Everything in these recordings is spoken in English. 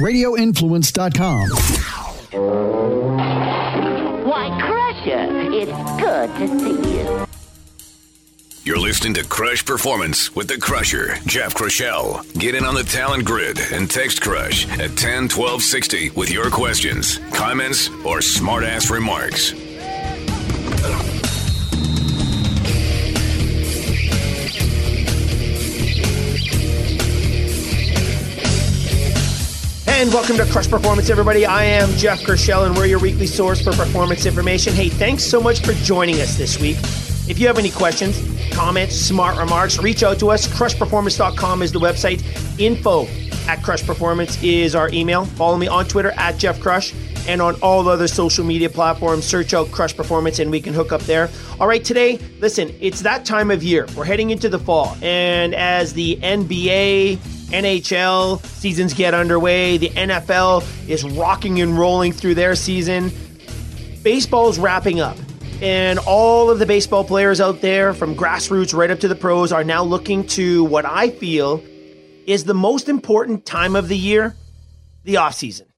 radioinfluence.com. Why, Crusher, it's good to see you. You're listening to Crush Performance with the Crusher, Jeff Krushell. Get in on the talent grid and text Crush at 10 12 60 with your questions, comments, or smartass remarks. And welcome to Crush Performance, everybody. I am Jeff Krushell, and we're your weekly source for performance information. Hey, thanks so much for joining us this week. If you have any questions, comments, smart remarks, reach out to us. Crushperformance.com is the website. Info at Crush Performance is our email. Follow me on Twitter at Jeff Crush and on all other social media platforms. Search out Crush Performance and we can hook up there. All right, today, listen, it's that time of year. We're heading into the fall. And as the NBA, NHL seasons get underway, the NFL is rocking and rolling through their season. Baseball's wrapping up. And all of the baseball players out there, from grassroots right up to the pros, are now looking to what I feel is the most important time of the year the offseason.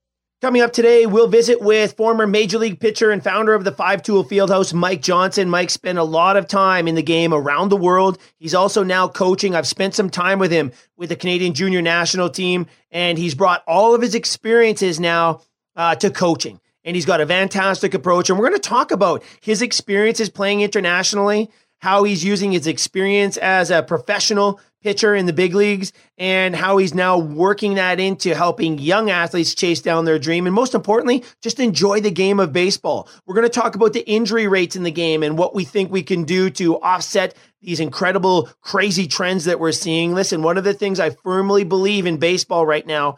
Coming up today, we'll visit with former Major League pitcher and founder of the Five Tool Fieldhouse, Mike Johnson. Mike spent a lot of time in the game around the world. He's also now coaching. I've spent some time with him with the Canadian Junior National Team, and he's brought all of his experiences now uh, to coaching. And he's got a fantastic approach. And we're going to talk about his experiences playing internationally, how he's using his experience as a professional pitcher in the big leagues and how he's now working that into helping young athletes chase down their dream and most importantly just enjoy the game of baseball we're going to talk about the injury rates in the game and what we think we can do to offset these incredible crazy trends that we're seeing listen one of the things i firmly believe in baseball right now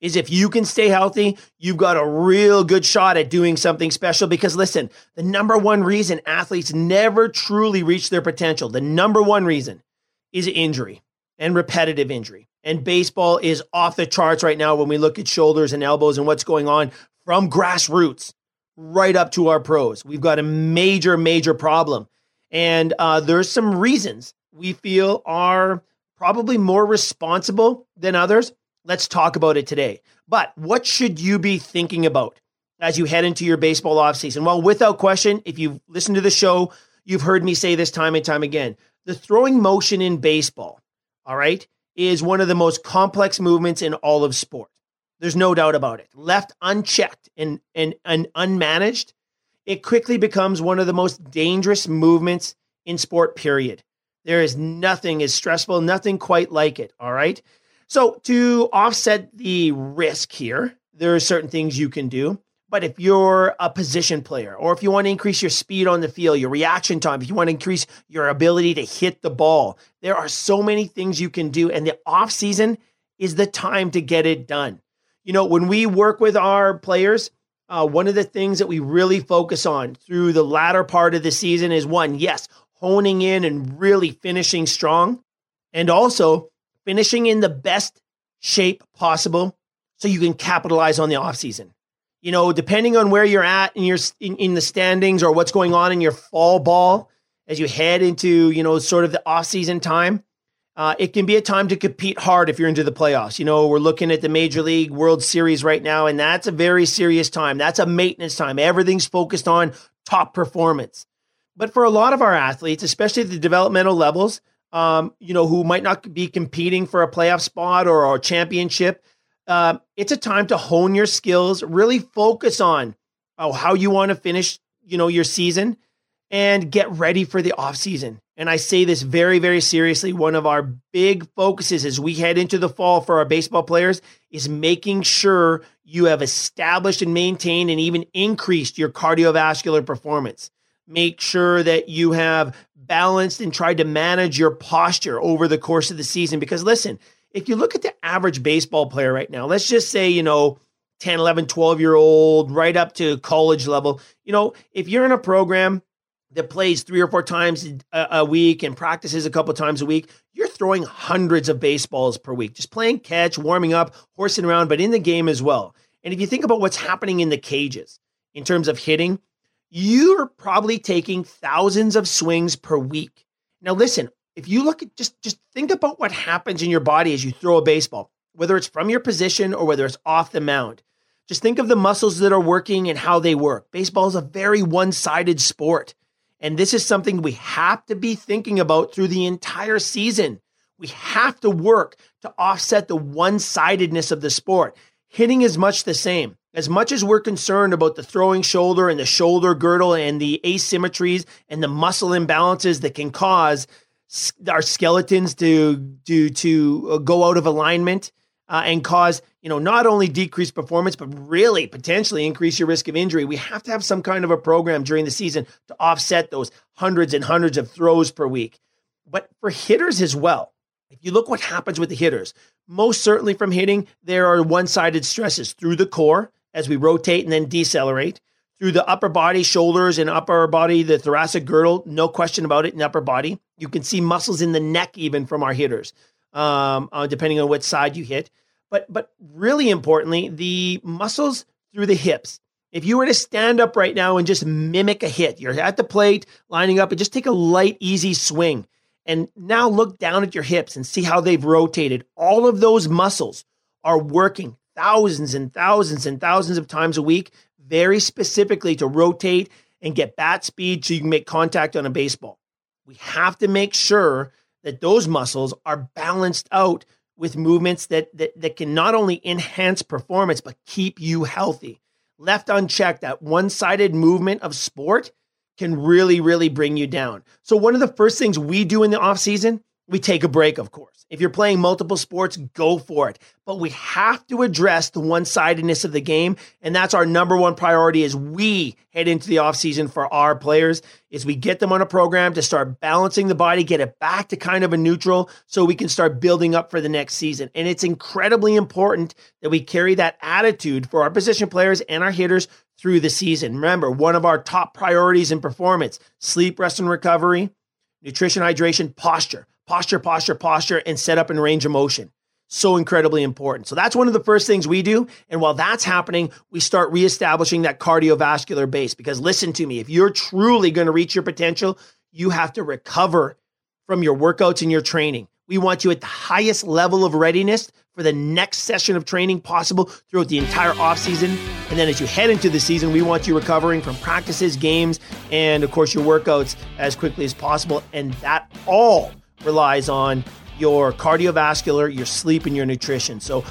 is if you can stay healthy, you've got a real good shot at doing something special. Because listen, the number one reason athletes never truly reach their potential, the number one reason is injury and repetitive injury. And baseball is off the charts right now when we look at shoulders and elbows and what's going on from grassroots right up to our pros. We've got a major, major problem. And uh, there's some reasons we feel are probably more responsible than others. Let's talk about it today. But what should you be thinking about as you head into your baseball offseason? Well, without question, if you've listened to the show, you've heard me say this time and time again the throwing motion in baseball, all right, is one of the most complex movements in all of sport. There's no doubt about it. Left unchecked and, and, and unmanaged, it quickly becomes one of the most dangerous movements in sport, period. There is nothing as stressful, nothing quite like it. All right. So, to offset the risk here, there are certain things you can do. But if you're a position player, or if you want to increase your speed on the field, your reaction time, if you want to increase your ability to hit the ball, there are so many things you can do. And the off season is the time to get it done. You know, when we work with our players, uh, one of the things that we really focus on through the latter part of the season is one, yes, honing in and really finishing strong, and also finishing in the best shape possible so you can capitalize on the offseason you know, depending on where you're at in your in, in, the standings or what's going on in your fall ball as you head into you know sort of the off season time, uh, it can be a time to compete hard if you're into the playoffs. You know, we're looking at the Major League World Series right now, and that's a very serious time. That's a maintenance time. Everything's focused on top performance. But for a lot of our athletes, especially at the developmental levels, um, you know, who might not be competing for a playoff spot or a championship, uh, it's a time to hone your skills, really focus on oh, how you want to finish, you know, your season and get ready for the off season. And I say this very, very seriously. One of our big focuses as we head into the fall for our baseball players is making sure you have established and maintained and even increased your cardiovascular performance. Make sure that you have balanced and tried to manage your posture over the course of the season. Because listen, if you look at the average baseball player right now, let's just say, you know, 10, 11, 12 year old, right up to college level, you know, if you're in a program that plays three or four times a, a week and practices a couple times a week, you're throwing hundreds of baseballs per week, just playing catch, warming up, horsing around, but in the game as well. And if you think about what's happening in the cages in terms of hitting, you're probably taking thousands of swings per week. Now, listen, if you look at just just think about what happens in your body as you throw a baseball whether it's from your position or whether it's off the mound. Just think of the muscles that are working and how they work. Baseball is a very one sided sport. And this is something we have to be thinking about through the entire season. We have to work to offset the one sidedness of the sport. Hitting is much the same. As much as we're concerned about the throwing shoulder and the shoulder girdle and the asymmetries and the muscle imbalances that can cause our skeletons to to to uh, go out of alignment uh, and cause you know not only decreased performance but really potentially increase your risk of injury. We have to have some kind of a program during the season to offset those hundreds and hundreds of throws per week. But for hitters as well if you look what happens with the hitters most certainly from hitting there are one-sided stresses through the core as we rotate and then decelerate through the upper body, shoulders, and upper body, the thoracic girdle, no question about it, in upper body. You can see muscles in the neck even from our hitters, um, uh, depending on what side you hit. But but really importantly, the muscles through the hips. If you were to stand up right now and just mimic a hit, you're at the plate, lining up, and just take a light, easy swing. And now look down at your hips and see how they've rotated. All of those muscles are working thousands and thousands and thousands of times a week very specifically to rotate and get bat speed so you can make contact on a baseball. We have to make sure that those muscles are balanced out with movements that, that, that can not only enhance performance, but keep you healthy. Left unchecked, that one sided movement of sport can really, really bring you down. So, one of the first things we do in the off season we take a break, of course. If you're playing multiple sports, go for it. But we have to address the one-sidedness of the game, and that's our number one priority as we head into the offseason for our players is we get them on a program to start balancing the body, get it back to kind of a neutral so we can start building up for the next season. And it's incredibly important that we carry that attitude for our position players and our hitters through the season. Remember, one of our top priorities in performance, sleep, rest and recovery, nutrition, hydration, posture posture, posture, posture, and set up in range of motion. So incredibly important. So that's one of the first things we do. And while that's happening, we start reestablishing that cardiovascular base. Because listen to me, if you're truly going to reach your potential, you have to recover from your workouts and your training. We want you at the highest level of readiness for the next session of training possible throughout the entire offseason. And then as you head into the season, we want you recovering from practices, games, and of course your workouts as quickly as possible. And that all relies on your cardiovascular, your sleep, and your nutrition. So,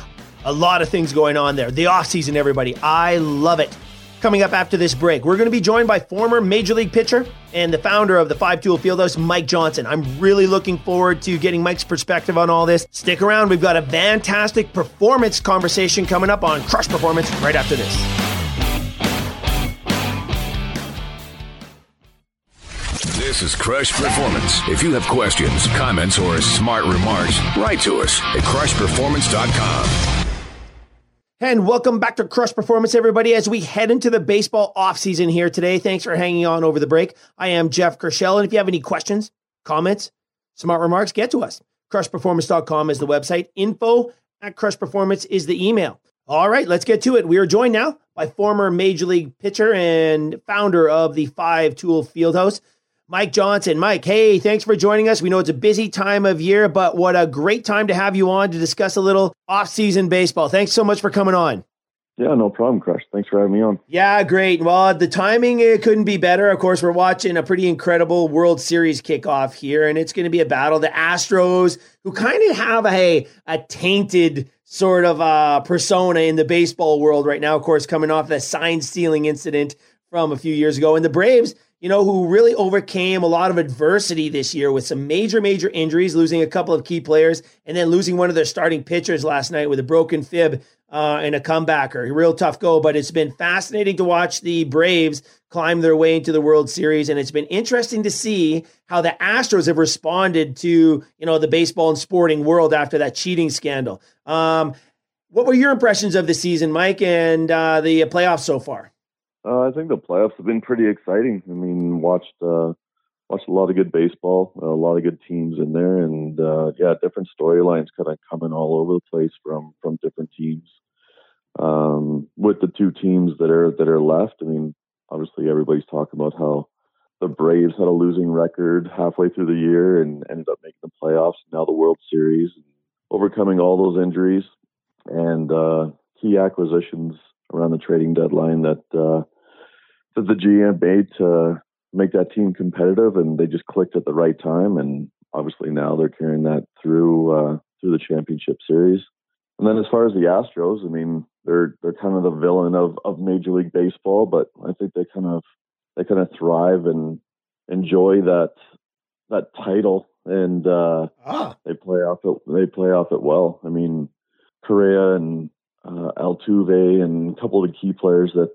a lot of things going on there. The off season, everybody. I love it. Coming up after this break, we're going to be joined by former Major League pitcher and the founder of the Five Tool Fieldhouse, Mike Johnson. I'm really looking forward to getting Mike's perspective on all this. Stick around. We've got a fantastic performance conversation coming up on Crush Performance right after this. This is Crush Performance. If you have questions, comments, or smart remarks, write to us at crushperformance.com. And welcome back to Crush Performance, everybody, as we head into the baseball offseason here today. Thanks for hanging on over the break. I am Jeff Krushell, and if you have any questions, comments, smart remarks, get to us. Crushperformance.com is the website. Info at Crush Performance is the email. All right, let's get to it. We are joined now by former Major League pitcher and founder of the Five Tool Fieldhouse, Mike Johnson. Mike, hey, thanks for joining us. We know it's a busy time of year, but what a great time to have you on to discuss a little off-season baseball. Thanks so much for coming on. Yeah, no problem, Crush. Thanks for having me on. Yeah, great. Well, the timing it couldn't be better. Of course, we're watching a pretty incredible World Series kickoff here, and it's going to be a battle. The Astros, who kind of have a a tainted sort of uh, persona in the baseball world right now, of course, coming off the sign stealing incident from a few years ago, and the Braves you know, who really overcame a lot of adversity this year with some major, major injuries, losing a couple of key players, and then losing one of their starting pitchers last night with a broken fib uh, and a comebacker. A real tough go, but it's been fascinating to watch the Braves climb their way into the World Series, and it's been interesting to see how the Astros have responded to you know the baseball and sporting world after that cheating scandal. Um, what were your impressions of the season, Mike, and uh, the playoffs so far? Uh, I think the playoffs have been pretty exciting. I mean, watched uh, watched a lot of good baseball, a lot of good teams in there, and uh, yeah, different storylines kind of coming all over the place from from different teams. Um, with the two teams that are that are left, I mean, obviously everybody's talking about how the Braves had a losing record halfway through the year and ended up making the playoffs. Now the World Series, overcoming all those injuries. and uh, key acquisitions around the trading deadline that uh, that the GM made to make that team competitive, and they just clicked at the right time. And obviously now they're carrying that through uh, through the championship series. And then as far as the Astros, I mean, they're they're kind of the villain of, of Major League Baseball, but I think they kind of they kind of thrive and enjoy that that title, and uh, ah. they play off it. They play off it well. I mean, Correa and uh, Altuve and a couple of the key players that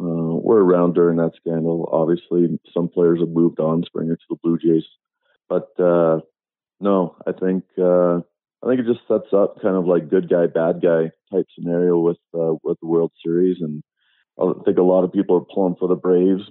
uh, were around during that scandal. Obviously, some players have moved on, Springer to the Blue Jays, but uh, no, I think uh, I think it just sets up kind of like good guy, bad guy type scenario with uh, with the World Series, and I think a lot of people are pulling for the Braves,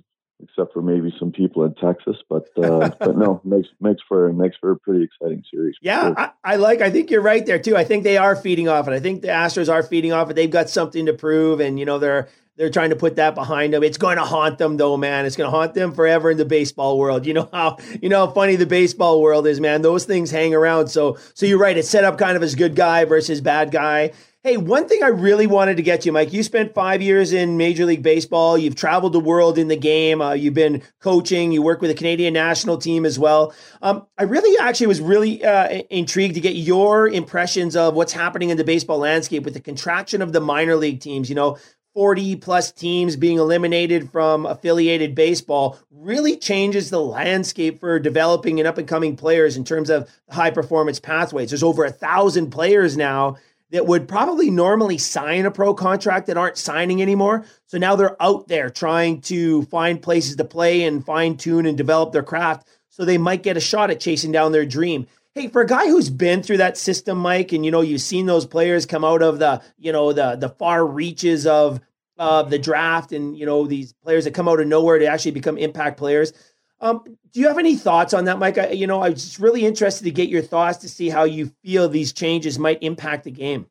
except for maybe some people in Texas. But uh, but no, makes makes for makes for a pretty exciting series. Yeah, sure. I, I, like. I think you're right there too. I think they are feeding off it. I think the Astros are feeding off it. They've got something to prove, and you know they're they're trying to put that behind them. It's going to haunt them though, man. It's going to haunt them forever in the baseball world. You know how you know how funny the baseball world is, man. Those things hang around. So so you're right. It's set up kind of as good guy versus bad guy. Hey, one thing I really wanted to get you, Mike. You spent five years in Major League Baseball. You've traveled the world in the game. Uh, you've been coaching. You work with the Canadian national team as well. Um, I really actually was really uh, intrigued to get your impressions of what's happening in the baseball landscape with the contraction of the minor league teams. You know, 40 plus teams being eliminated from affiliated baseball really changes the landscape for developing and up and coming players in terms of high performance pathways. There's over a thousand players now that would probably normally sign a pro contract that aren't signing anymore. So now they're out there trying to find places to play and fine tune and develop their craft so they might get a shot at chasing down their dream. Hey, for a guy who's been through that system, Mike, and you know you've seen those players come out of the you know the the far reaches of uh, the draft, and you know these players that come out of nowhere to actually become impact players. Um, do you have any thoughts on that, Mike? I, you know, I was just really interested to get your thoughts to see how you feel these changes might impact the game.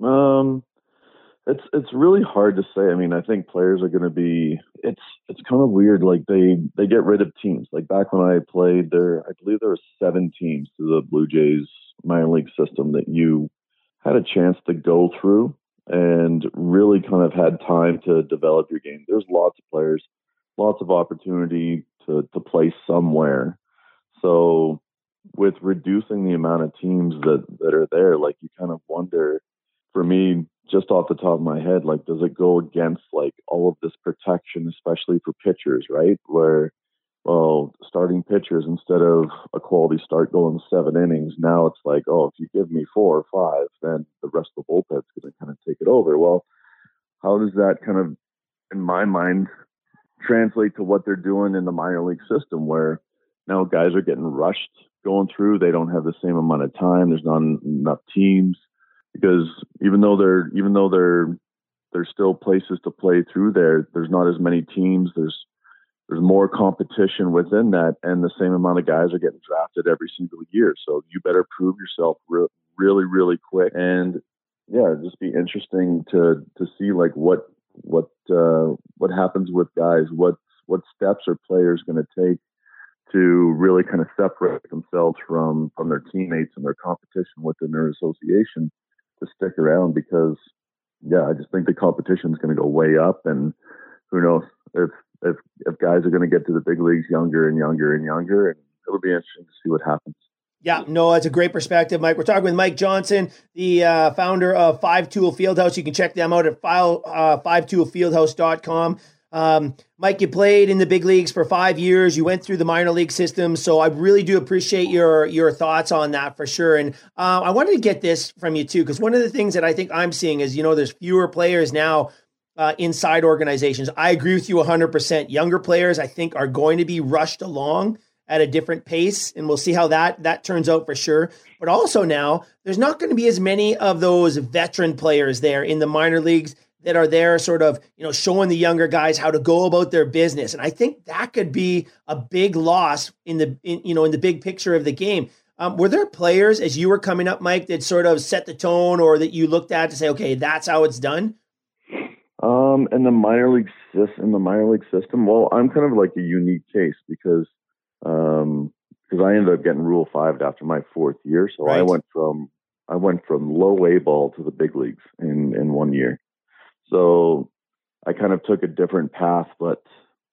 Um, it's it's really hard to say. I mean, I think players are going to be. It's it's kind of weird. Like they they get rid of teams. Like back when I played, there I believe there were seven teams to the Blue Jays minor league system that you had a chance to go through and really kind of had time to develop your game. There's lots of players, lots of opportunity to to play somewhere. So with reducing the amount of teams that that are there, like you kind of wonder. For me, just off the top of my head, like, does it go against like all of this protection, especially for pitchers, right? Where, well, starting pitchers instead of a quality start going seven innings, now it's like, oh, if you give me four or five, then the rest of the bullpen's going to kind of take it over. Well, how does that kind of, in my mind, translate to what they're doing in the minor league system, where now guys are getting rushed going through, they don't have the same amount of time, there's not enough teams because even though they're even though they're there's still places to play through there. There's not as many teams. There's there's more competition within that, and the same amount of guys are getting drafted every single year. So you better prove yourself re- really, really quick. And yeah, just be interesting to to see like what what uh, what happens with guys. What what steps are players going to take to really kind of separate themselves from from their teammates and their competition within their association to stick around because yeah, I just think the competition is going to go way up, and who knows if if if guys are going to get to the big leagues younger and younger and younger, and it'll be interesting to see what happens. Yeah, no, that's a great perspective, Mike. We're talking with Mike Johnson, the uh, founder of Five Tool Fieldhouse. You can check them out at file, uh, fivetoolfieldhouse.com. Um, Mike, you played in the big leagues for five years. You went through the minor league system, so I really do appreciate your your thoughts on that for sure. And uh, I wanted to get this from you too, because one of the things that I think I'm seeing is, you know, there's fewer players now uh, inside organizations. I agree with you 100%. Younger players, I think, are going to be rushed along at a different pace, and we'll see how that that turns out for sure. But also now, there's not going to be as many of those veteran players there in the minor leagues that are there sort of you know showing the younger guys how to go about their business and i think that could be a big loss in the in, you know in the big picture of the game um, were there players as you were coming up mike that sort of set the tone or that you looked at to say okay that's how it's done um in the minor league in the minor league system well i'm kind of like a unique case because um because i ended up getting rule five after my fourth year so right. i went from I went from low A ball to the big leagues in in one year. So I kind of took a different path, but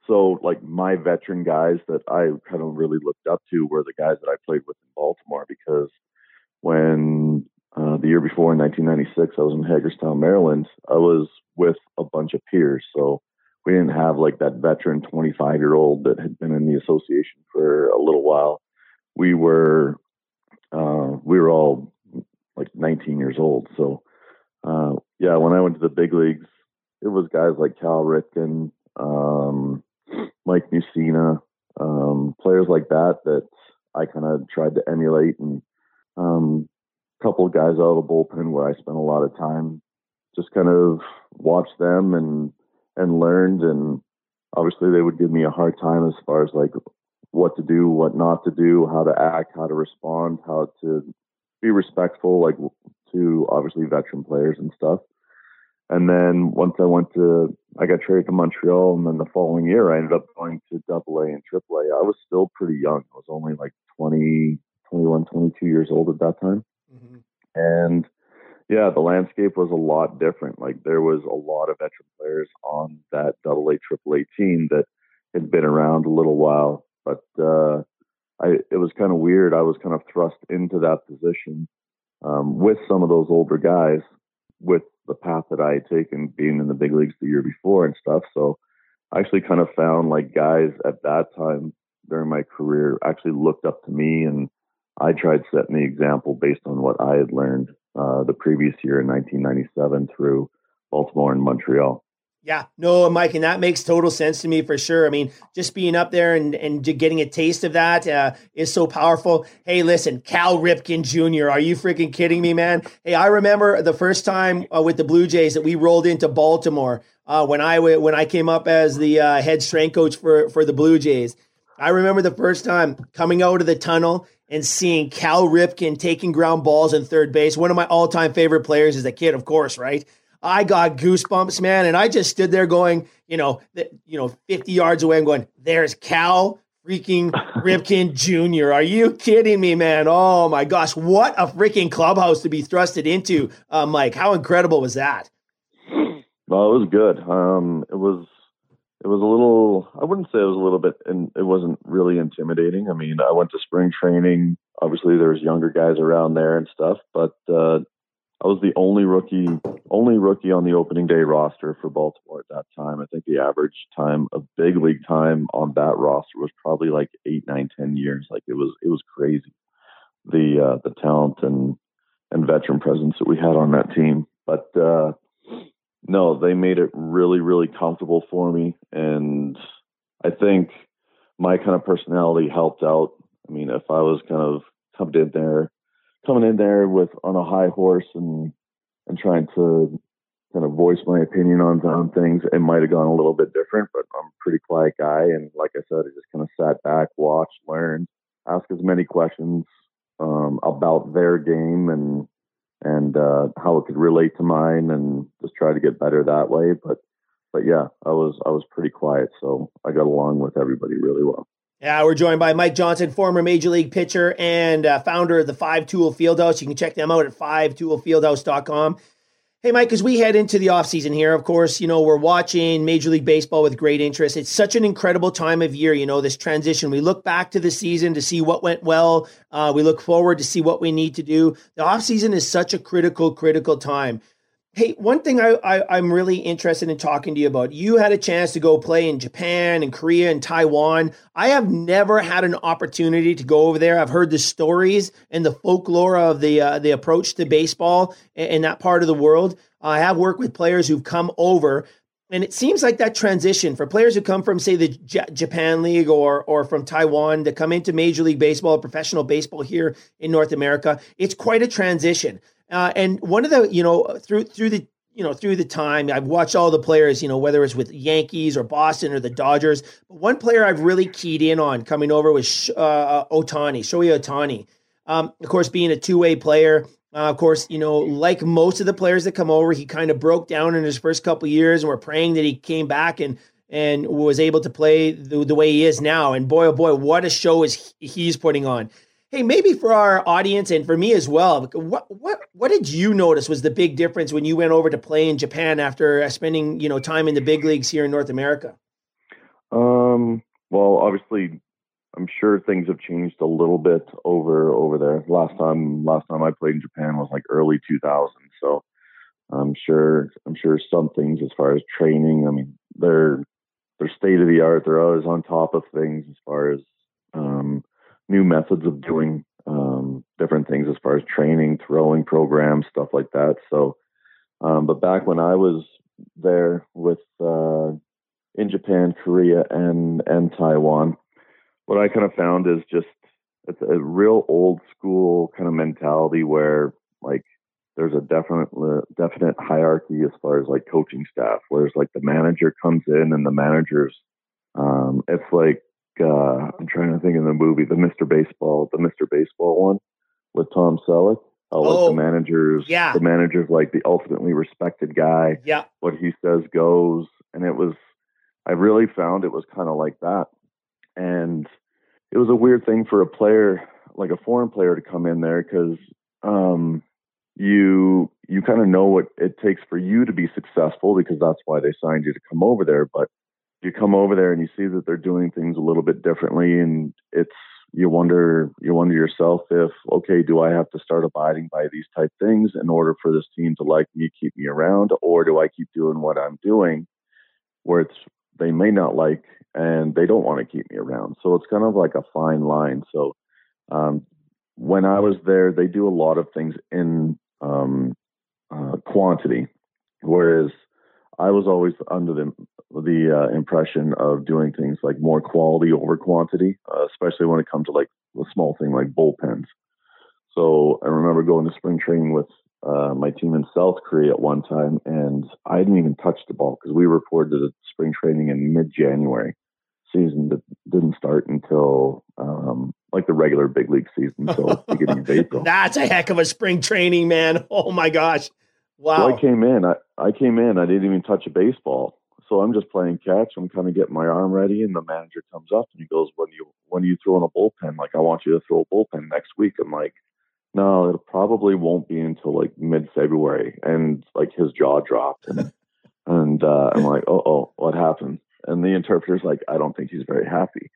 so like my veteran guys that I kind of really looked up to were the guys that I played with in Baltimore because when uh, the year before in 1996 I was in Hagerstown, Maryland, I was with a bunch of peers. So we didn't have like that veteran 25 year old that had been in the association for a little while. We were uh, we were all like 19 years old. So uh, yeah, when I went to the big leagues, it was guys like Cal Ripken, um, Mike Mussina, um, players like that that I kind of tried to emulate, and um, a couple of guys out of the bullpen where I spent a lot of time just kind of watched them and and learned and obviously they would give me a hard time as far as like what to do, what not to do, how to act, how to respond, how to be respectful, like to obviously veteran players and stuff. And then once I went to, I got traded to Montreal, and then the following year I ended up going to Double A and Triple A. I was still pretty young. I was only like 20, 21, 22 years old at that time. Mm-hmm. And yeah, the landscape was a lot different. Like there was a lot of veteran players on that Double A, Triple A team that had been around a little while, but uh, I it was kind of weird. I was kind of thrust into that position um, with some of those older guys, with the path that I had taken, being in the big leagues the year before and stuff. So I actually kind of found like guys at that time during my career actually looked up to me and I tried setting the example based on what I had learned uh, the previous year in 1997 through Baltimore and Montreal. Yeah, no, Mike, and that makes total sense to me for sure. I mean, just being up there and, and getting a taste of that uh, is so powerful. Hey, listen, Cal Ripken Jr., are you freaking kidding me, man? Hey, I remember the first time uh, with the Blue Jays that we rolled into Baltimore uh, when I when I came up as the uh, head strength coach for for the Blue Jays. I remember the first time coming out of the tunnel and seeing Cal Ripken taking ground balls in third base. One of my all time favorite players as a kid, of course, right? I got goosebumps, man, and I just stood there going, you know, you know, 50 yards away. I'm going, there's Cal freaking Ripken Jr. Are you kidding me, man? Oh my gosh, what a freaking clubhouse to be thrusted into, uh, Mike. How incredible was that? Well, it was good. Um, it was it was a little i wouldn't say it was a little bit and it wasn't really intimidating i mean i went to spring training obviously there was younger guys around there and stuff but uh, i was the only rookie only rookie on the opening day roster for baltimore at that time i think the average time of big league time on that roster was probably like eight nine ten years like it was it was crazy the uh, the talent and and veteran presence that we had on that team but uh no, they made it really, really comfortable for me. And I think my kind of personality helped out. I mean, if I was kind of coming in there, coming in there with on a high horse and and trying to kind of voice my opinion on on things, it might have gone a little bit different. But I'm a pretty quiet guy, and like I said, I just kind of sat back, watched, learned, asked as many questions um, about their game and and uh, how it could relate to mine, and just try to get better that way. But but yeah, I was I was pretty quiet, so I got along with everybody really well. Yeah, we're joined by Mike Johnson, former Major League pitcher and uh, founder of the Five Tool Fieldhouse. You can check them out at fivetoolfieldhouse.com. Hey, Mike, as we head into the offseason here, of course, you know, we're watching Major League Baseball with great interest. It's such an incredible time of year, you know, this transition. We look back to the season to see what went well. Uh, we look forward to see what we need to do. The offseason is such a critical, critical time. Hey, one thing I, I, am really interested in talking to you about. You had a chance to go play in Japan and Korea and Taiwan. I have never had an opportunity to go over there. I've heard the stories and the folklore of the uh, the approach to baseball in, in that part of the world. I have worked with players who've come over, and it seems like that transition for players who come from, say, the J- Japan League or or from Taiwan to come into Major League Baseball, professional baseball here in North America. It's quite a transition. Uh, and one of the, you know, through through the you know through the time I've watched all the players, you know, whether it's with Yankees or Boston or the Dodgers. But one player I've really keyed in on coming over was uh, Ohtani, Shohei Ohtani. Um, of course, being a two way player. Uh, of course, you know, like most of the players that come over, he kind of broke down in his first couple years, and we're praying that he came back and and was able to play the, the way he is now. And boy, oh boy, what a show is he's putting on. Hey, maybe for our audience and for me as well, what what what did you notice was the big difference when you went over to play in Japan after uh, spending you know time in the big leagues here in North America? Um, well, obviously, I'm sure things have changed a little bit over over there. Last time last time I played in Japan was like early 2000s, so I'm sure I'm sure some things as far as training. I mean, they're they're state of the art. They're always on top of things as far as um, new methods of doing um, different things as far as training, throwing programs, stuff like that. So, um, but back when I was there with uh, in Japan, Korea, and and Taiwan, what I kind of found is just it's a real old school kind of mentality where like there's a definite definite hierarchy as far as like coaching staff. Whereas like the manager comes in and the managers, um, it's like uh, I'm trying to think of the movie, the Mr. Baseball, the Mr. Baseball one with Tom Selleck. Oh, like the oh, managers, yeah. the manager's like the ultimately respected guy. Yeah. What he says goes. And it was, I really found it was kind of like that. And it was a weird thing for a player, like a foreign player to come in there because, um, you you kind of know what it takes for you to be successful because that's why they signed you to come over there but you come over there and you see that they're doing things a little bit differently and it's you wonder you wonder yourself if okay do i have to start abiding by these type things in order for this team to like me keep me around or do i keep doing what i'm doing where it's they may not like and they don't want to keep me around. So it's kind of like a fine line. So um, when i was there they do a lot of things in um, uh, quantity, whereas I was always under the the uh, impression of doing things like more quality over quantity, uh, especially when it comes to like a small thing like bullpens. So I remember going to spring training with uh, my team in South Korea at one time, and I didn't even touch the ball because we reported to spring training in mid January. Season that didn't start until um, like the regular big league season until beginning of April. That's a heck of a spring training, man. Oh my gosh. Wow. So I came in, I, I came in, I didn't even touch a baseball. So I'm just playing catch. I'm kind of getting my arm ready, and the manager comes up and he goes, "When you when you throw in a bullpen, like I want you to throw a bullpen next week." I'm like, "No, it probably won't be until like mid February." And like his jaw dropped, and and uh, I'm like, "Oh, oh, what happened?" And the interpreter's like, "I don't think he's very happy."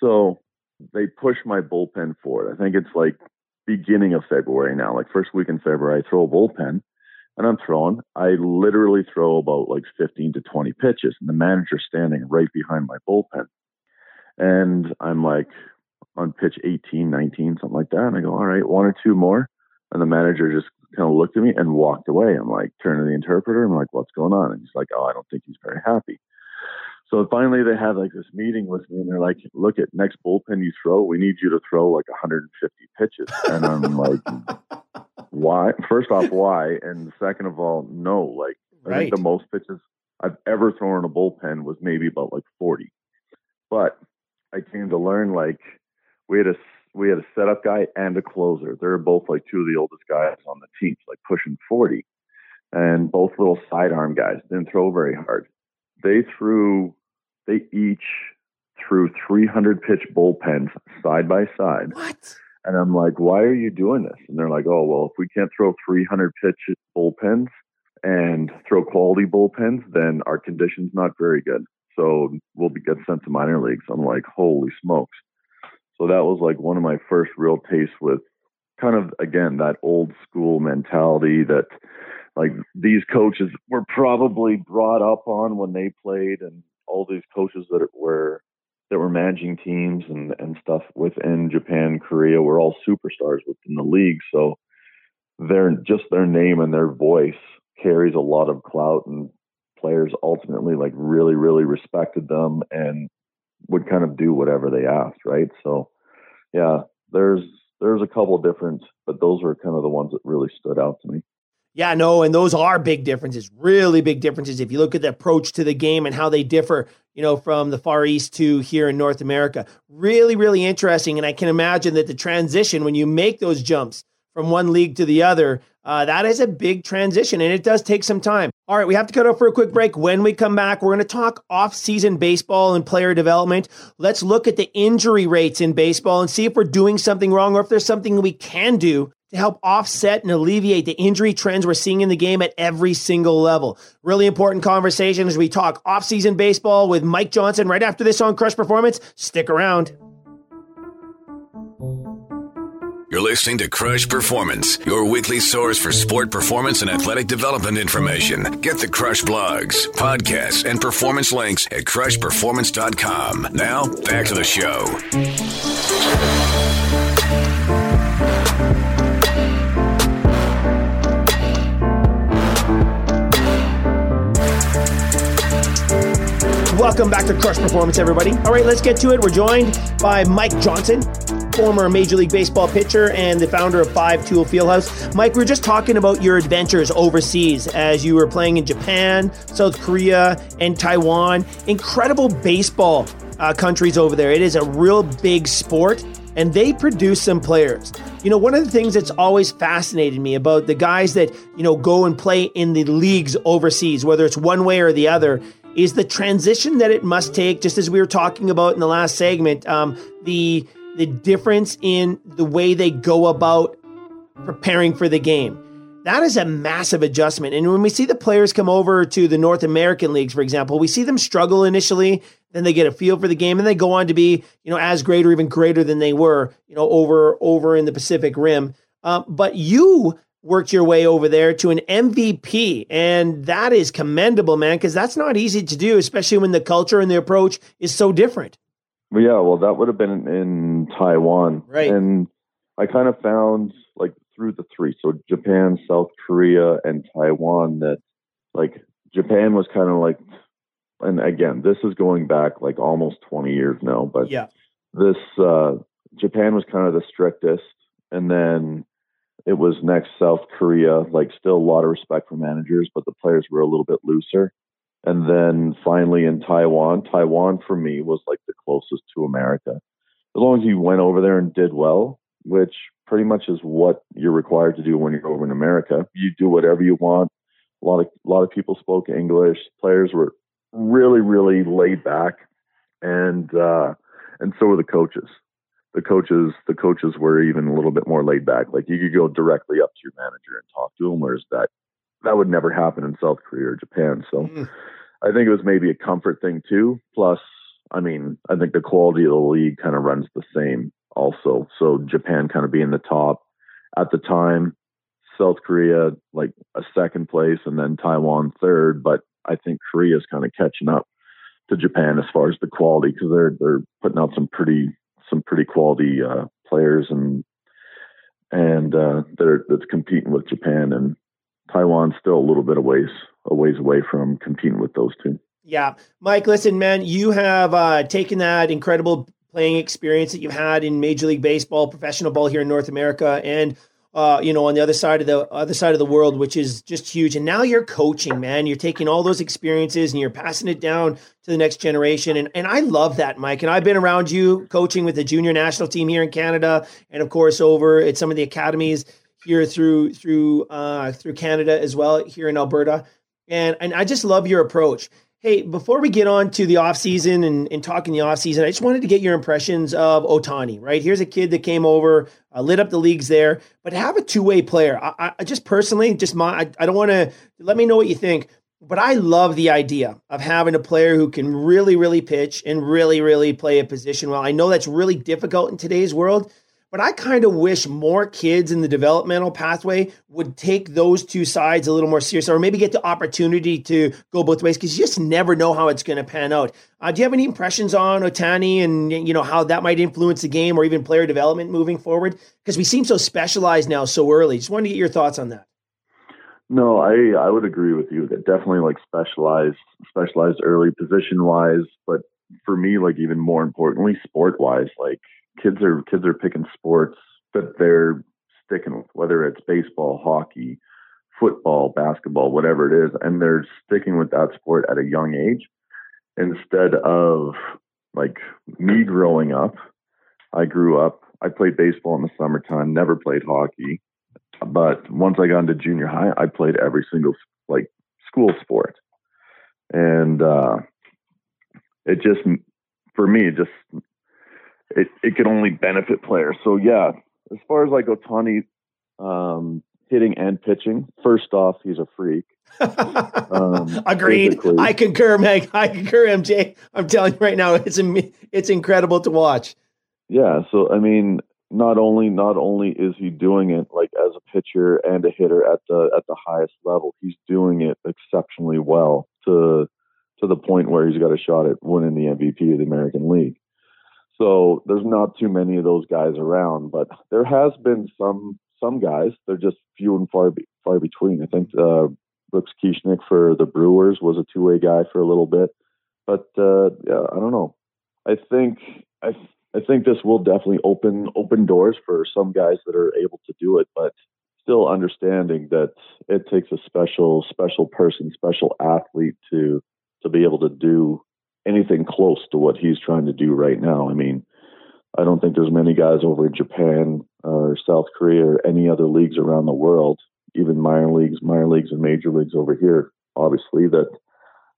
So they push my bullpen forward. I think it's like beginning of February now, like first week in February, I throw a bullpen and I'm throwing. I literally throw about like 15 to 20 pitches, and the manager's standing right behind my bullpen. And I'm like on pitch 18, 19, something like that. And I go, all right, one or two more. And the manager just kind of looked at me and walked away. I'm like, turning to the interpreter. I'm like, what's going on? And he's like, oh, I don't think he's very happy. So finally, they had like this meeting with me, and they're like, "Look at next bullpen you throw, we need you to throw like 150 pitches." And I'm like, "Why? First off, why? And second of all, no. Like, I right. think the most pitches I've ever thrown in a bullpen was maybe about like 40. But I came to learn like we had a we had a setup guy and a closer. They're both like two of the oldest guys on the team, like pushing 40, and both little sidearm guys didn't throw very hard. They threw they each threw 300 pitch bullpens side by side. What? And I'm like, why are you doing this? And they're like, oh, well, if we can't throw 300 pitch bullpens and throw quality bullpens, then our condition's not very good. So we'll be get sent to minor leagues. I'm like, holy smokes. So that was like one of my first real tastes with kind of, again, that old school mentality that like these coaches were probably brought up on when they played and all these coaches that were that were managing teams and and stuff within Japan, Korea. Were all superstars within the league. So their just their name and their voice carries a lot of clout and players ultimately like really really respected them and would kind of do whatever they asked right? So yeah there's there's a couple different but those were kind of the ones that really stood out to me yeah, no, and those are big differences, really big differences. If you look at the approach to the game and how they differ, you know, from the Far East to here in North America, really, really interesting. And I can imagine that the transition when you make those jumps from one league to the other, uh, that is a big transition and it does take some time. All right, we have to cut off for a quick break. When we come back, we're going to talk off-season baseball and player development. Let's look at the injury rates in baseball and see if we're doing something wrong or if there's something we can do to help offset and alleviate the injury trends we're seeing in the game at every single level. Really important conversation as we talk off-season baseball with Mike Johnson right after this on Crush Performance. Stick around. You're listening to Crush Performance, your weekly source for sport performance and athletic development information. Get the Crush blogs, podcasts, and performance links at crushperformance.com. Now, back to the show. Welcome back to Crush Performance, everybody. All right, let's get to it. We're joined by Mike Johnson, former Major League Baseball pitcher and the founder of Five Tool Fieldhouse. Mike, we are just talking about your adventures overseas as you were playing in Japan, South Korea, and Taiwan. Incredible baseball uh, countries over there. It is a real big sport, and they produce some players. You know, one of the things that's always fascinated me about the guys that, you know, go and play in the leagues overseas, whether it's one way or the other, is the transition that it must take, just as we were talking about in the last segment, um, the the difference in the way they go about preparing for the game. That is a massive adjustment. And when we see the players come over to the North American leagues, for example, we see them struggle initially, then they get a feel for the game, and they go on to be, you know, as great or even greater than they were, you know, over over in the Pacific Rim. Um, but you worked your way over there to an MVP. And that is commendable, man, because that's not easy to do, especially when the culture and the approach is so different. Yeah, well, that would have been in Taiwan. Right. And I kind of found, like, through the three, so Japan, South Korea, and Taiwan, that, like, Japan was kind of like, and again, this is going back like almost 20 years now, but yeah, this, uh, Japan was kind of the strictest. And then it was next South Korea, like still a lot of respect for managers, but the players were a little bit looser. And then finally in Taiwan, Taiwan for me was like the closest to America. As long as you went over there and did well, which pretty much is what you're required to do when you're over in America. You do whatever you want. A lot of a lot of people spoke English. Players were really, really laid back, and uh, and so were the coaches the coaches the coaches were even a little bit more laid back. Like you could go directly up to your manager and talk to him, whereas that that would never happen in South Korea or Japan. So mm. I think it was maybe a comfort thing too. Plus, I mean, I think the quality of the league kind of runs the same also. So Japan kind of being the top at the time, South Korea like a second place, and then Taiwan third. But I think Korea is kind of catching up to Japan as far as the quality because they're they're putting out some pretty some pretty quality uh, players and and uh, that are, that's competing with Japan and Taiwan's still a little bit of ways a ways away from competing with those two. Yeah, Mike. Listen, man, you have uh, taken that incredible playing experience that you've had in Major League Baseball, professional ball here in North America, and uh, you know, on the other side of the other side of the world, which is just huge. And now you're coaching, man. You're taking all those experiences and you're passing it down to the next generation. And and I love that, Mike. And I've been around you coaching with the junior national team here in Canada, and of course over at some of the academies here through through uh, through Canada as well here in Alberta. And and I just love your approach. Hey, before we get on to the off season and, and talking the off season, I just wanted to get your impressions of Ohtani, Right, here's a kid that came over, uh, lit up the leagues there, but have a two way player. I, I, just personally, just my, I, I don't want to. Let me know what you think, but I love the idea of having a player who can really, really pitch and really, really play a position well. I know that's really difficult in today's world, but I kind of wish more kids in the developmental pathway would take those two sides a little more seriously, or maybe get the opportunity to go both ways because you just never know how it's going to pan out. Uh, do you have any impressions on Ohtani and you know how that might influence the game or even player development moving forward? Because we seem so specialized now so early. Just wanted to get your thoughts on that. No, I I would agree with you that definitely like specialized specialized early position wise, but for me like even more importantly sport wise like kids are kids are picking sports that they're sticking with, whether it's baseball, hockey, football, basketball, whatever it is, and they're sticking with that sport at a young age instead of like me growing up. I grew up, I played baseball in the summertime, never played hockey. but once I got into junior high, I played every single like school sport, and uh, it just for me it just it it could only benefit players. So yeah, as far as like Ohtani um, hitting and pitching, first off, he's a freak. um, Agreed. I concur, Meg. I concur, MJ. I'm telling you right now, it's it's incredible to watch. Yeah. So I mean, not only not only is he doing it like as a pitcher and a hitter at the at the highest level, he's doing it exceptionally well to to the point where he's got a shot at winning the MVP of the American League. So there's not too many of those guys around, but there has been some some guys. They're just few and far be, far between. I think uh, Brooks Kieschnick for the Brewers was a two way guy for a little bit, but uh, yeah, I don't know. I think I I think this will definitely open open doors for some guys that are able to do it, but still understanding that it takes a special special person, special athlete to to be able to do anything close to what he's trying to do right now. I mean, I don't think there's many guys over in Japan or South Korea or any other leagues around the world, even minor leagues, minor leagues and major leagues over here, obviously that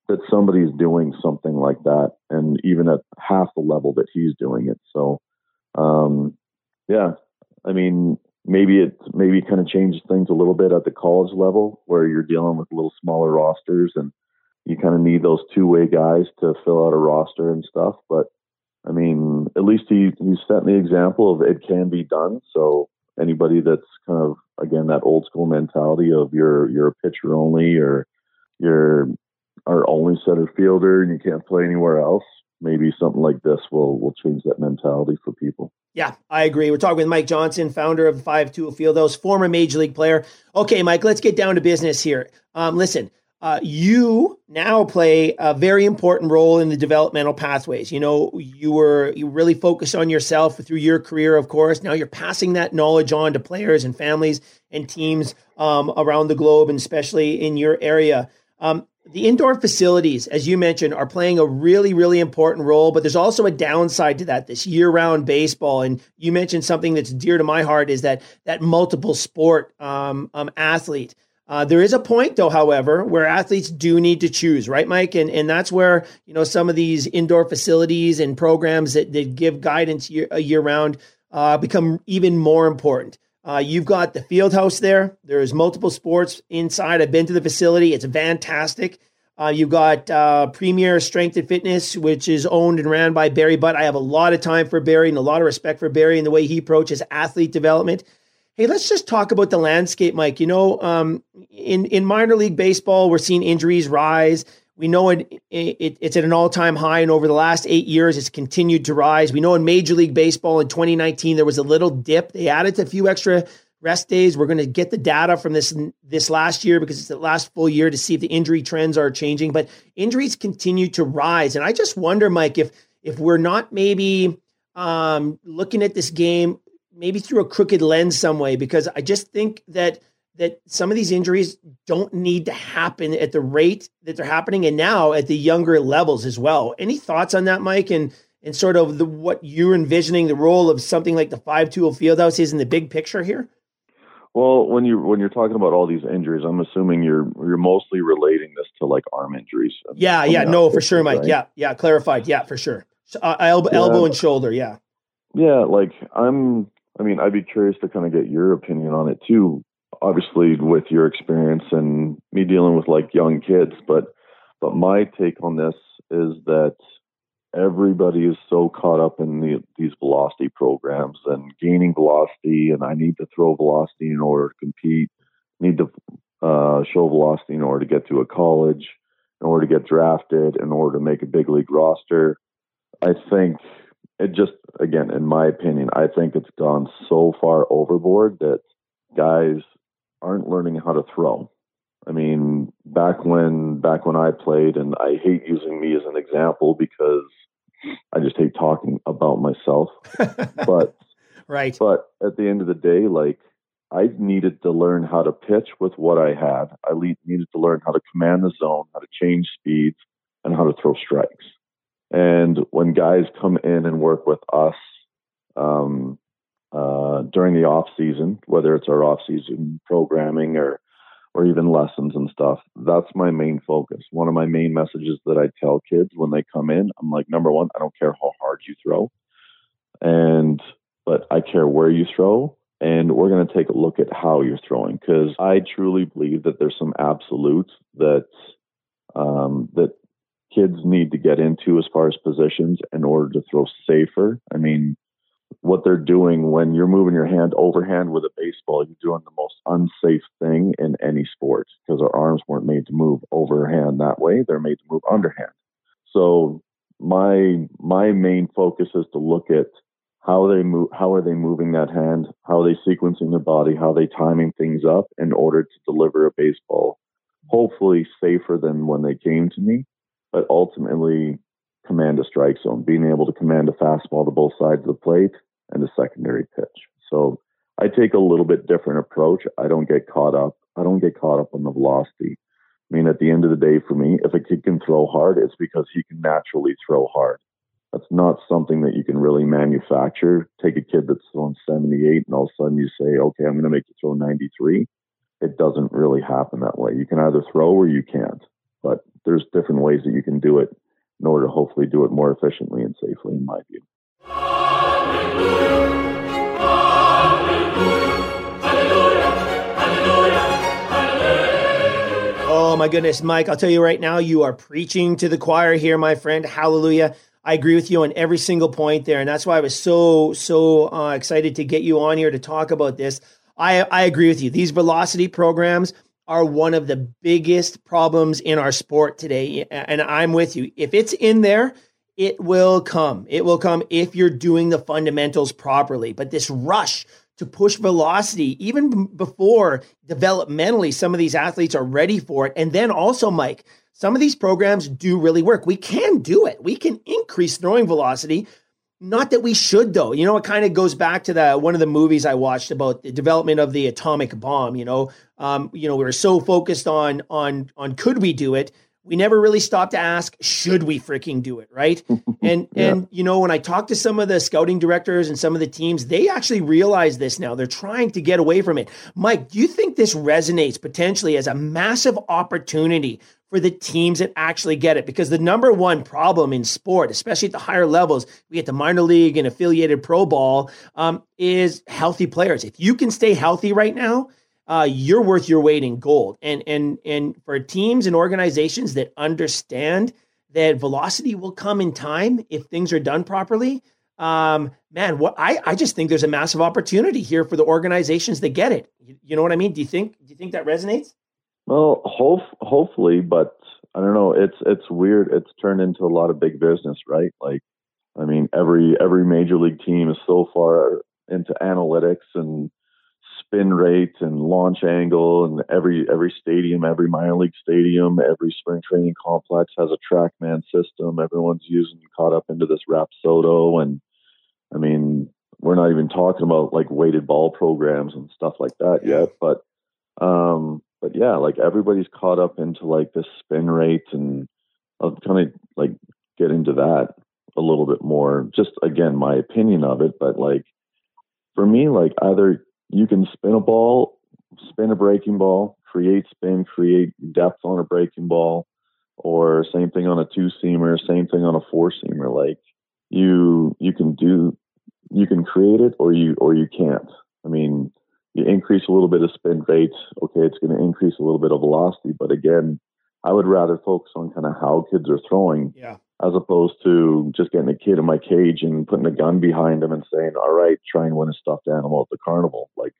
that somebody's doing something like that and even at half the level that he's doing it. So um yeah, I mean maybe it maybe kind of changes things a little bit at the college level where you're dealing with a little smaller rosters and you kind of need those two way guys to fill out a roster and stuff. But I mean, at least he he set the example of it can be done. So anybody that's kind of again that old school mentality of you're you're a pitcher only or you're our only center fielder and you can't play anywhere else. Maybe something like this will will change that mentality for people. Yeah, I agree. We're talking with Mike Johnson, founder of Five Tool Fieldhouse, former major league player. Okay, Mike, let's get down to business here. Um, listen, uh, you now play a very important role in the developmental pathways. You know, you were you really focused on yourself through your career, of course. Now you're passing that knowledge on to players and families and teams um, around the globe, and especially in your area. Um, the indoor facilities, as you mentioned, are playing a really, really important role, but there's also a downside to that. This year-round baseball, and you mentioned something that's dear to my heart is that that multiple sport um, um athlete. Uh, there is a point, though, however, where athletes do need to choose, right, Mike? And and that's where you know some of these indoor facilities and programs that, that give guidance year, year round uh, become even more important. Uh, you've got the field house there. There's multiple sports inside. I've been to the facility. It's fantastic. Uh, you've got uh, Premier Strength and Fitness, which is owned and ran by Barry Butt. I have a lot of time for Barry and a lot of respect for Barry and the way he approaches athlete development. Hey, let's just talk about the landscape, Mike. You know, um, in in minor league baseball, we're seeing injuries rise. We know it, it, it's at an all time high, and over the last eight years, it's continued to rise. We know in Major League Baseball in 2019 there was a little dip. They added a few extra rest days. We're going to get the data from this this last year because it's the last full year to see if the injury trends are changing. But injuries continue to rise, and I just wonder, Mike, if if we're not maybe um, looking at this game maybe through a crooked lens some way because I just think that that some of these injuries don't need to happen at the rate that they're happening and now at the younger levels as well. Any thoughts on that, Mike? And and sort of the what you're envisioning the role of something like the five tool fieldhouse is in the big picture here? Well, when you when you're talking about all these injuries, I'm assuming you're you're mostly relating this to like arm injuries. Yeah, yeah, no, for sure, Mike. Right? Yeah, yeah, clarified. Yeah, for sure. Uh, elbow, yeah. elbow and shoulder. Yeah. Yeah, like I'm I mean, I'd be curious to kind of get your opinion on it too. Obviously, with your experience and me dealing with like young kids, but but my take on this is that everybody is so caught up in the, these velocity programs and gaining velocity, and I need to throw velocity in order to compete. Need to uh, show velocity in order to get to a college, in order to get drafted, in order to make a big league roster. I think it just again, in my opinion, I think it's gone so far overboard that guys aren't learning how to throw. I mean, back when back when I played, and I hate using me as an example because I just hate talking about myself. but right. But at the end of the day, like I needed to learn how to pitch with what I had. I needed to learn how to command the zone, how to change speeds, and how to throw strikes. And when guys come in and work with us, um, uh, during the off season, whether it's our off season programming or or even lessons and stuff. That's my main focus. One of my main messages that I tell kids when they come in, I'm like, number one, I don't care how hard you throw, and but I care where you throw, and we're going to take a look at how you're throwing because I truly believe that there's some absolutes that um, that kids need to get into as far as positions in order to throw safer. I mean, what they're doing when you're moving your hand overhand with a baseball, you're doing the most unsafe thing in any sport because our arms weren't made to move overhand that way. They're made to move underhand. So my my main focus is to look at how they move how are they moving that hand, how are they sequencing their body, how are they timing things up in order to deliver a baseball hopefully safer than when they came to me, but ultimately command a strike zone, being able to command a fastball to both sides of the plate and a secondary pitch. So I take a little bit different approach. I don't get caught up. I don't get caught up on the velocity. I mean, at the end of the day, for me, if a kid can throw hard, it's because he can naturally throw hard. That's not something that you can really manufacture. Take a kid that's throwing 78 and all of a sudden you say, okay, I'm going to make you throw 93. It doesn't really happen that way. You can either throw or you can't, but there's different ways that you can do it in order to hopefully do it more efficiently and safely, in my view. Oh my goodness, Mike, I'll tell you right now, you are preaching to the choir here, my friend. Hallelujah. I agree with you on every single point there. And that's why I was so, so uh, excited to get you on here to talk about this. I, I agree with you. These velocity programs are one of the biggest problems in our sport today. And I'm with you. If it's in there, it will come. It will come if you're doing the fundamentals properly. But this rush to push velocity, even before developmentally, some of these athletes are ready for it. And then also, Mike, some of these programs do really work. We can do it. We can increase throwing velocity. Not that we should, though. You know, it kind of goes back to the one of the movies I watched about the development of the atomic bomb. You know, um, you know, we were so focused on on on could we do it, we never really stopped to ask should we freaking do it right? And yeah. and you know when i talk to some of the scouting directors and some of the teams they actually realize this now. They're trying to get away from it. Mike do you think this resonates potentially as a massive opportunity for the teams that actually get it? Because the number one problem in sport especially at the higher levels we get the minor league and affiliated pro ball um, is healthy players. If you can stay healthy right now uh, you're worth your weight in gold. And and and for teams and organizations that understand that velocity will come in time if things are done properly. Um, man, what I, I just think there's a massive opportunity here for the organizations that get it. You, you know what I mean? Do you think do you think that resonates? Well, hope, hopefully, but I don't know. It's it's weird. It's turned into a lot of big business, right? Like, I mean, every every major league team is so far into analytics and spin rate and launch angle and every every stadium every minor league stadium every spring training complex has a trackman system. Everyone's using caught up into this rapsodo and i mean we're not even talking about like weighted ball programs and stuff like that yet but um but yeah like everybody's caught up into like this spin rate and i'll kind of like get into that a little bit more. Just again my opinion of it but like for me like either you can spin a ball, spin a breaking ball, create spin, create depth on a breaking ball, or same thing on a two seamer, same thing on a four seamer. Like you, you can do, you can create it, or you, or you can't. I mean, you increase a little bit of spin rate, okay, it's going to increase a little bit of velocity, but again, I would rather focus on kind of how kids are throwing. Yeah as opposed to just getting a kid in my cage and putting a gun behind him and saying, "All right, try and win a stuffed animal at the carnival." Like,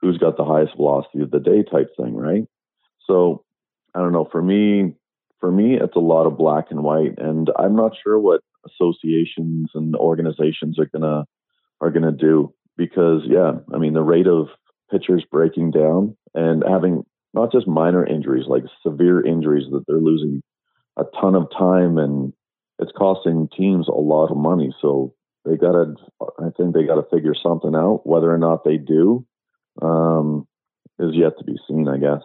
who's got the highest velocity of the day type thing, right? So, I don't know. For me, for me, it's a lot of black and white, and I'm not sure what associations and organizations are gonna are gonna do because, yeah, I mean, the rate of pitchers breaking down and having not just minor injuries, like severe injuries that they're losing a ton of time and it's costing teams a lot of money. So they got to, I think they got to figure something out. Whether or not they do um, is yet to be seen, I guess.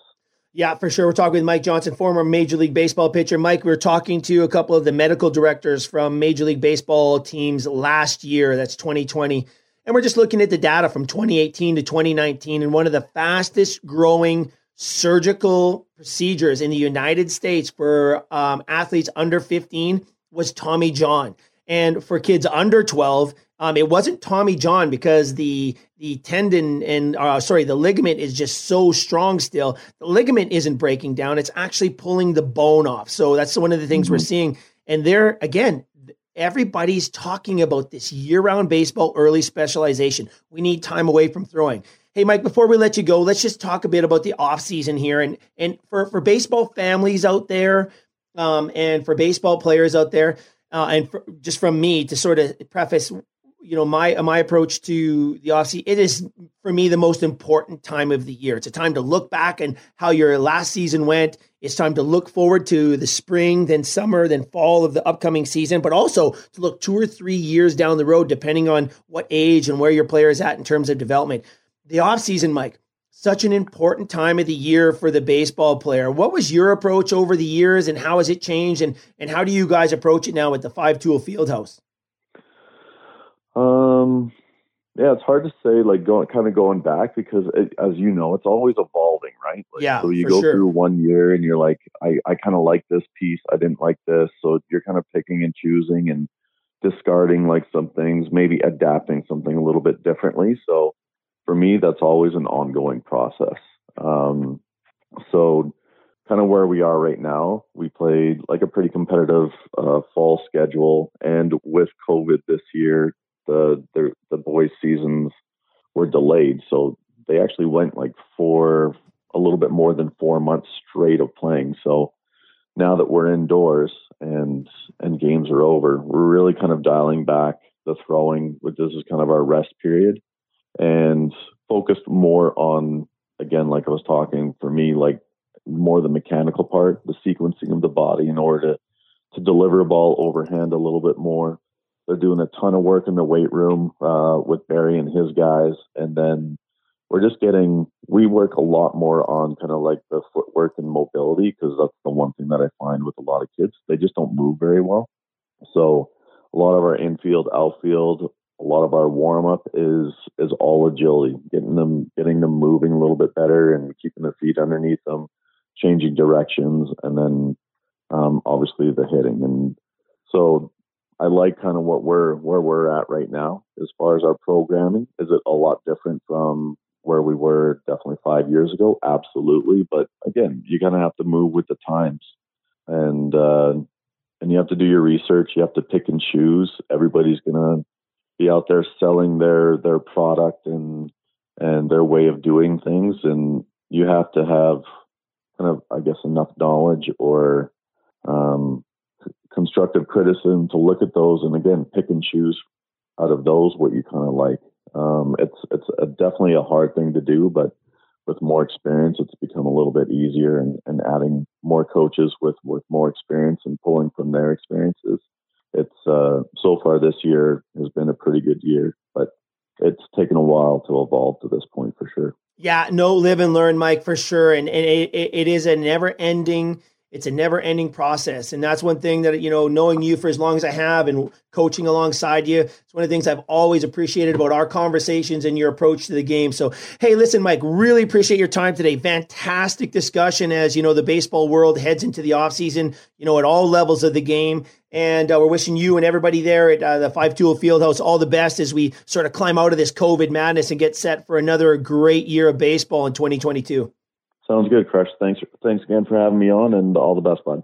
Yeah, for sure. We're talking with Mike Johnson, former Major League Baseball pitcher. Mike, we are talking to a couple of the medical directors from Major League Baseball teams last year. That's 2020. And we're just looking at the data from 2018 to 2019. And one of the fastest growing surgical procedures in the United States for um, athletes under 15 was Tommy John. And for kids under 12, um, it wasn't Tommy John because the the tendon and uh, sorry the ligament is just so strong still. The ligament isn't breaking down; it's actually pulling the bone off. So that's one of the things mm-hmm. we're seeing. And there again, everybody's talking about this year-round baseball early specialization. We need time away from throwing. Hey, Mike, before we let you go, let's just talk a bit about the off season here, and and for for baseball families out there, um, and for baseball players out there, uh, and for, just from me to sort of preface you know my my approach to the offseason it is for me the most important time of the year. It's a time to look back and how your last season went. It's time to look forward to the spring then summer then fall of the upcoming season but also to look two or three years down the road depending on what age and where your player is at in terms of development. The offseason mike such an important time of the year for the baseball player what was your approach over the years and how has it changed and and how do you guys approach it now at the five tool field house um, yeah, it's hard to say, like going kind of going back because, it, as you know, it's always evolving, right? Like, yeah. So you go sure. through one year and you're like, I, I kind of like this piece, I didn't like this, so you're kind of picking and choosing and discarding like some things, maybe adapting something a little bit differently. So for me, that's always an ongoing process. Um, so kind of where we are right now. We played like a pretty competitive uh, fall schedule, and with COVID this year, the the, the boys' seasons were delayed, so they actually went like four, a little bit more than four months straight of playing. So now that we're indoors and and games are over, we're really kind of dialing back the throwing. Which this is kind of our rest period, and focused more on again, like I was talking for me, like more the mechanical part, the sequencing of the body in order to to deliver a ball overhand a little bit more, they're doing a ton of work in the weight room uh, with Barry and his guys, and then we're just getting. We work a lot more on kind of like the footwork and mobility because that's the one thing that I find with a lot of kids they just don't move very well. So a lot of our infield, outfield, a lot of our warm up is is all agility, getting them getting them moving a little bit better and keeping their feet underneath them, changing directions, and then um, obviously the hitting. And so I like kind of what we're where we're at right now as far as our programming. Is it a lot different from where we were definitely five years ago? Absolutely, but again, you kind of have to move with the times, and uh, and you have to do your research. You have to pick and choose. Everybody's gonna be out there selling their their product and and their way of doing things, and you have to have kind of I guess enough knowledge or um, constructive criticism to look at those and again pick and choose out of those what you kind of like. Um, it's it's a, definitely a hard thing to do, but with more experience, it's become a little bit easier. And, and adding more coaches with with more experience and pulling from their experiences, it's uh, so far this year has been a pretty good year, but it's taken a while to evolve to this point for sure. Yeah, no, live and learn, Mike, for sure. And, and it, it is a never ending it's a never ending process. And that's one thing that, you know, knowing you for as long as I have and coaching alongside you, it's one of the things I've always appreciated about our conversations and your approach to the game. So, hey, listen, Mike, really appreciate your time today. Fantastic discussion as, you know, the baseball world heads into the offseason, you know, at all levels of the game. And uh, we're wishing you and everybody there at uh, the Five Tool Fieldhouse all the best as we sort of climb out of this COVID madness and get set for another great year of baseball in 2022. Sounds good, Crush. Thanks, thanks again for having me on, and all the best, bud.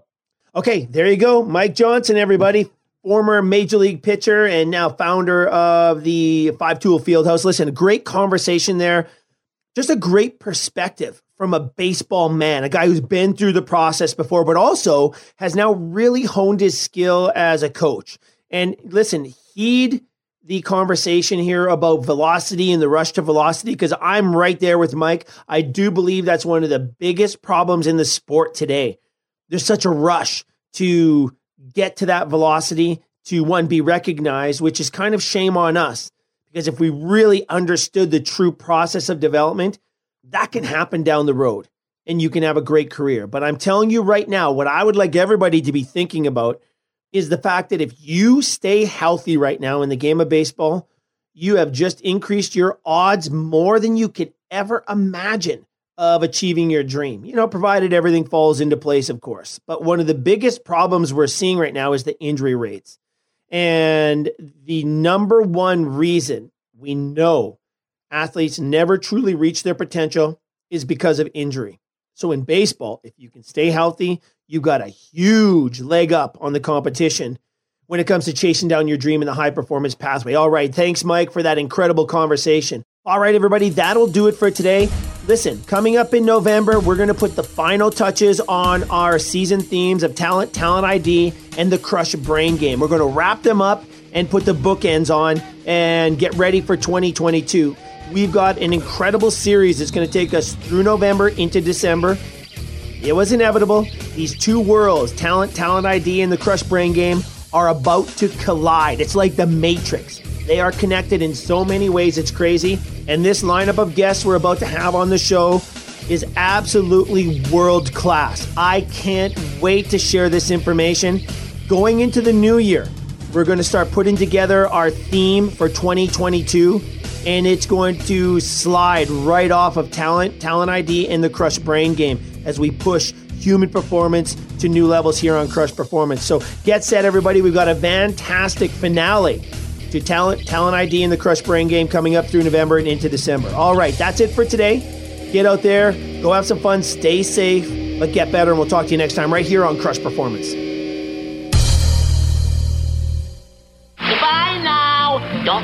Okay, there you go, Mike Johnson, everybody, former major league pitcher and now founder of the Five Tool Fieldhouse. Listen, great conversation there. Just a great perspective from a baseball man, a guy who's been through the process before, but also has now really honed his skill as a coach. And listen, heed the conversation here about velocity and the rush to velocity because I'm right there with Mike. I do believe that's one of the biggest problems in the sport today. There's such a rush to get to that velocity, to one, be recognized, which is kind of shame on us. Because if we really understood the true process of development, that can happen down the road and you can have a great career. But I'm telling you right now, what I would like everybody to be thinking about is the fact that if you stay healthy right now in the game of baseball, you have just increased your odds more than you could ever imagine of achieving your dream. You know, provided everything falls into place, of course. But one of the biggest problems we're seeing right now is the injury rates. And the number one reason we know athletes never truly reach their potential is because of injury. So in baseball, if you can stay healthy, you've got a huge leg up on the competition when it comes to chasing down your dream in the high performance pathway. All right. Thanks, Mike, for that incredible conversation. All right, everybody, that'll do it for today. Listen, coming up in November, we're going to put the final touches on our season themes of talent, talent ID, and the Crush Brain Game. We're going to wrap them up and put the bookends on and get ready for 2022. We've got an incredible series that's going to take us through November into December. It was inevitable. These two worlds, talent, talent ID, and the Crush Brain Game, are about to collide. It's like the Matrix. They are connected in so many ways, it's crazy. And this lineup of guests we're about to have on the show is absolutely world class. I can't wait to share this information. Going into the new year, we're going to start putting together our theme for 2022, and it's going to slide right off of talent, talent ID, and the Crush Brain game as we push human performance to new levels here on Crush Performance. So get set, everybody. We've got a fantastic finale to Talent, Talent ID and the Crush Brain Game coming up through November and into December. All right, that's it for today. Get out there, go have some fun, stay safe, but get better, and we'll talk to you next time right here on Crush Performance.